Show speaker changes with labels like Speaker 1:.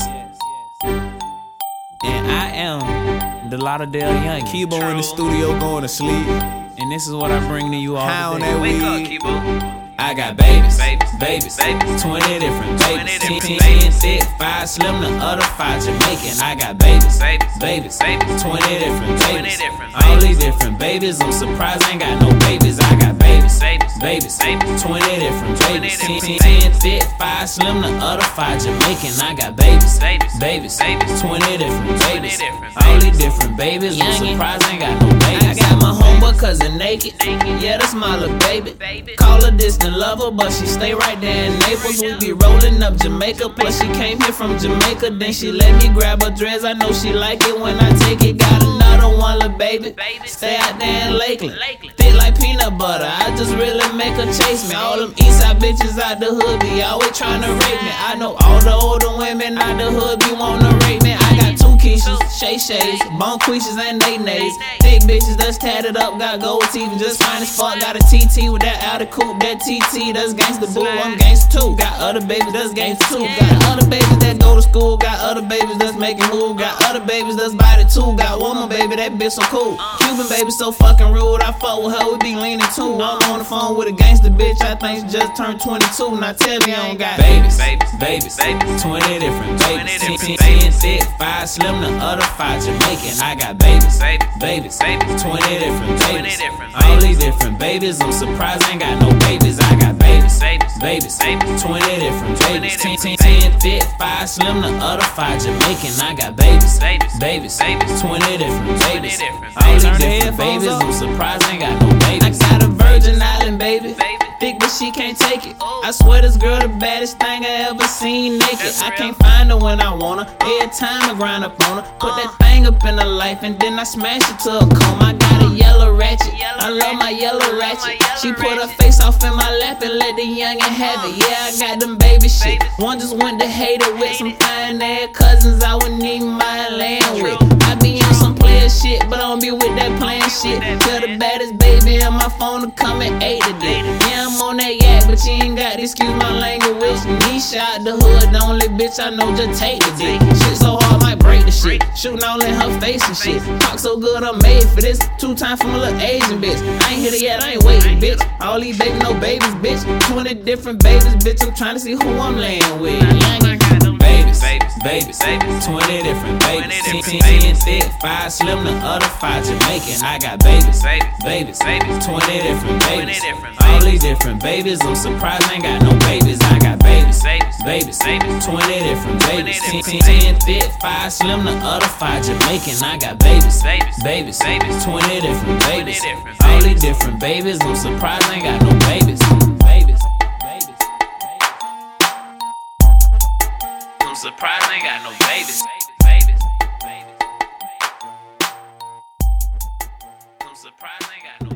Speaker 1: Yes. And I am the Lauderdale Yungn.
Speaker 2: Kibo in the studio going to sleep.
Speaker 1: And this is what I bring to you all
Speaker 2: High on
Speaker 1: today.
Speaker 2: that
Speaker 3: Wake up. Kibo.
Speaker 1: I got babies,
Speaker 3: Babies,
Speaker 1: babies,
Speaker 3: babies.
Speaker 1: 20 different babies.
Speaker 3: different
Speaker 1: 10, 10 thick, 5 slim, the other 5 Jamaican. I got babies,
Speaker 3: Babies,
Speaker 1: babies,
Speaker 3: babies.
Speaker 1: 20 different babies. All these different babies, I'm surprised I ain't got no babies. I got babies,
Speaker 3: Babies,
Speaker 1: babies,
Speaker 3: babies.
Speaker 1: 20 different babies. 10,
Speaker 3: different
Speaker 1: 10 thick, 5 slim, the other 5 Jamaican. I got babies,
Speaker 3: Babies,
Speaker 1: babies,
Speaker 3: babies.
Speaker 1: 20 different babies. All these different babies, I'm surprised I ain't got no babies. I got my homeboy cousin naked. Yeah, that's my little baby.
Speaker 3: Baby.
Speaker 1: Call her distant her, but she stay right there in Naples. We be rolling up Jamaica. Plus, she came here from Jamaica. Then she let me grab her dress. I know she like it when I take it. Got another one, little baby. Stay out there in Lakeland. Thick like peanut butter. I just really make her chase me. All them Eastside bitches out the hood be always tryna rape me. I know all the older women out the hood be wanna rape me. I Keishas, Shay Shays, Bonquishas, and Nay Nays. Thick bitches that's tatted up, got gold teeth, and just fine as fuck. Got a TT with that outer coupe, that TT, that's gangsta boo. I'm gangsta too. Got other babies that's gangsta too. Got other babies that go to school. Got other babies that's making move. Got other babies that's body too. Got one more baby, that bitch so cool. Cuban baby so fucking rude. I fuck with her, we be leaning too. I'm on the phone with a gangsta bitch. I think she just turned 22. Now tell me I don't got babies,
Speaker 3: Babies,
Speaker 1: babies,
Speaker 3: babies.
Speaker 1: 20 different
Speaker 3: 20
Speaker 1: babies.
Speaker 3: different
Speaker 1: 10, 10
Speaker 3: babies.
Speaker 1: Thick, 5 slim, the other 5 Jamaican. I got babies,
Speaker 3: Babies,
Speaker 1: babies,
Speaker 3: babies.
Speaker 1: 20 different
Speaker 3: 20
Speaker 1: babies. All these different babies, I'm surprised I ain't got no babies. I got babies,
Speaker 3: Babies,
Speaker 1: babies,
Speaker 3: babies.
Speaker 1: 20 different babies. 10,
Speaker 3: different
Speaker 1: 10, 10 thick, 5 slim, the other 5 Jamaican. I got babies,
Speaker 3: Babies,
Speaker 1: babies,
Speaker 3: babies.
Speaker 1: 20 different babies. All these different babies. I'm surprised I ain't swear this girl the baddest thing I ever seen naked. I can't find her when I want her. Every time I grind up on her. Put that thing up in her life and then I smash it to a coma. I got a yellow ratchet. I love my yellow ratchet. She put her face off in my lap and let the youngin' have it. Yeah, I got them baby shit. One just went to hate it with some fine ass cousins I wouldn't even mind laying with. I be on some player shit, but I don't be with that playing shit. Tell the baddest baby on my phone to come at 8 today. Yeah, I'm on that yak, but you ain't got to excuse my language. Nisha shot the hood, the only bitch I know just take the dick. Shit so hard, I might break the shit. Shooting all in her face and shit. Talk so good, I'm made for this. Two times from a little Asian bitch. I ain't hit it yet, I ain't waiting, bitch. All these baby, no babies, bitch. 20 different babies, bitch. I'm trying to see who I'm laying with. Babies,
Speaker 3: Babies,
Speaker 1: babies,
Speaker 3: babies.
Speaker 1: 20 different babies.
Speaker 3: 20
Speaker 1: 10,
Speaker 3: different
Speaker 1: 10 thick, 5 slim, the other 5 Jamaican. I got babies,
Speaker 3: Babies,
Speaker 1: babies,
Speaker 3: babies.
Speaker 1: 20 different
Speaker 3: 20
Speaker 1: babies.
Speaker 3: different
Speaker 1: All
Speaker 3: babies.
Speaker 1: these different babies, I'm surprised I ain't got no babies. I got babies,
Speaker 3: babies,
Speaker 1: babies. 20 different babies. 10, thick, 5 slim, the other 5 Jamaican. I got babies,
Speaker 3: babies,
Speaker 1: babies. 20 different babies. All these different babies. I'm surprised I ain't got no babies. Babies.
Speaker 3: I'm surprised I ain't got no babies. I'm I ain't got no